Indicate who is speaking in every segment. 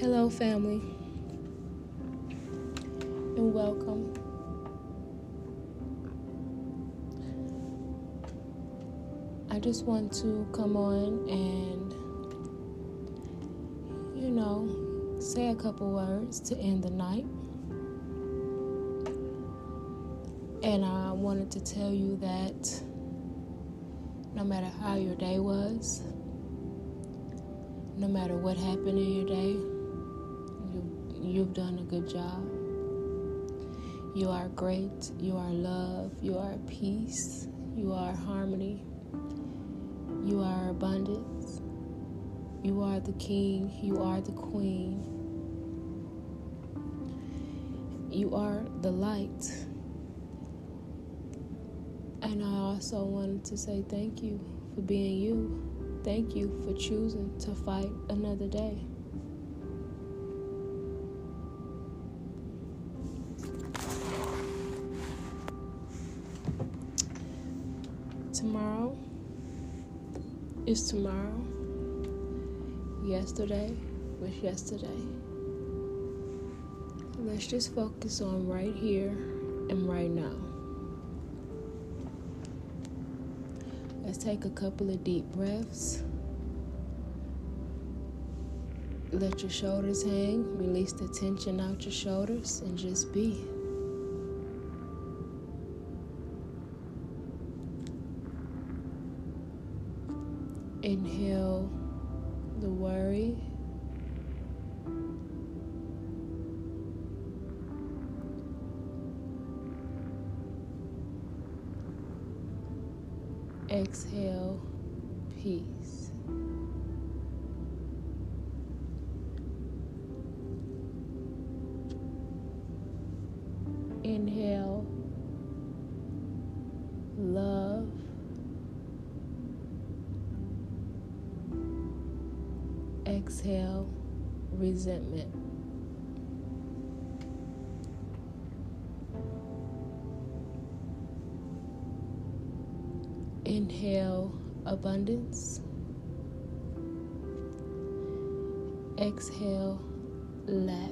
Speaker 1: Hello, family, and welcome. I just want to come on and, you know, say a couple words to end the night. And I wanted to tell you that no matter how your day was, no matter what happened in your day, you've done a good job. You are great. You are love. You are peace. You are harmony. You are abundance. You are the king. You are the queen. You are the light. And I also wanted to say thank you for being you. Thank you for choosing to fight another day. Tomorrow is tomorrow. Yesterday was yesterday. Let's just focus on right here and right now. Let's take a couple of deep breaths. Let your shoulders hang, release the tension out your shoulders, and just be. Inhale the worry. Exhale peace. Exhale resentment. Inhale abundance. Exhale lack.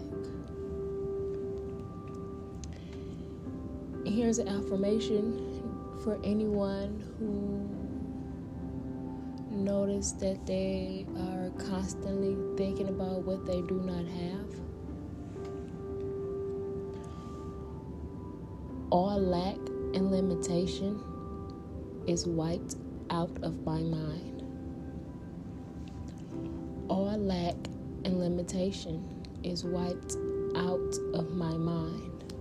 Speaker 1: Here's an affirmation for anyone who notice that they are constantly thinking about what they do not have. All lack and limitation is wiped out of my mind. All lack and limitation is wiped out of my mind.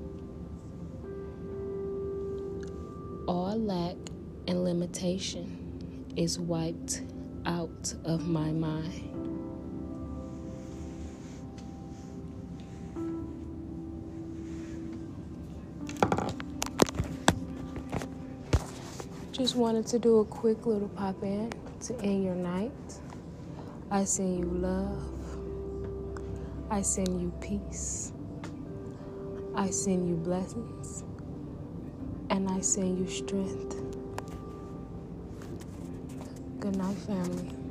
Speaker 1: All lack and limitation is wiped out of my mind. Just wanted to do a quick little pop in to end your night. I send you love. I send you peace. I send you blessings. And I send you strength. Good night, family.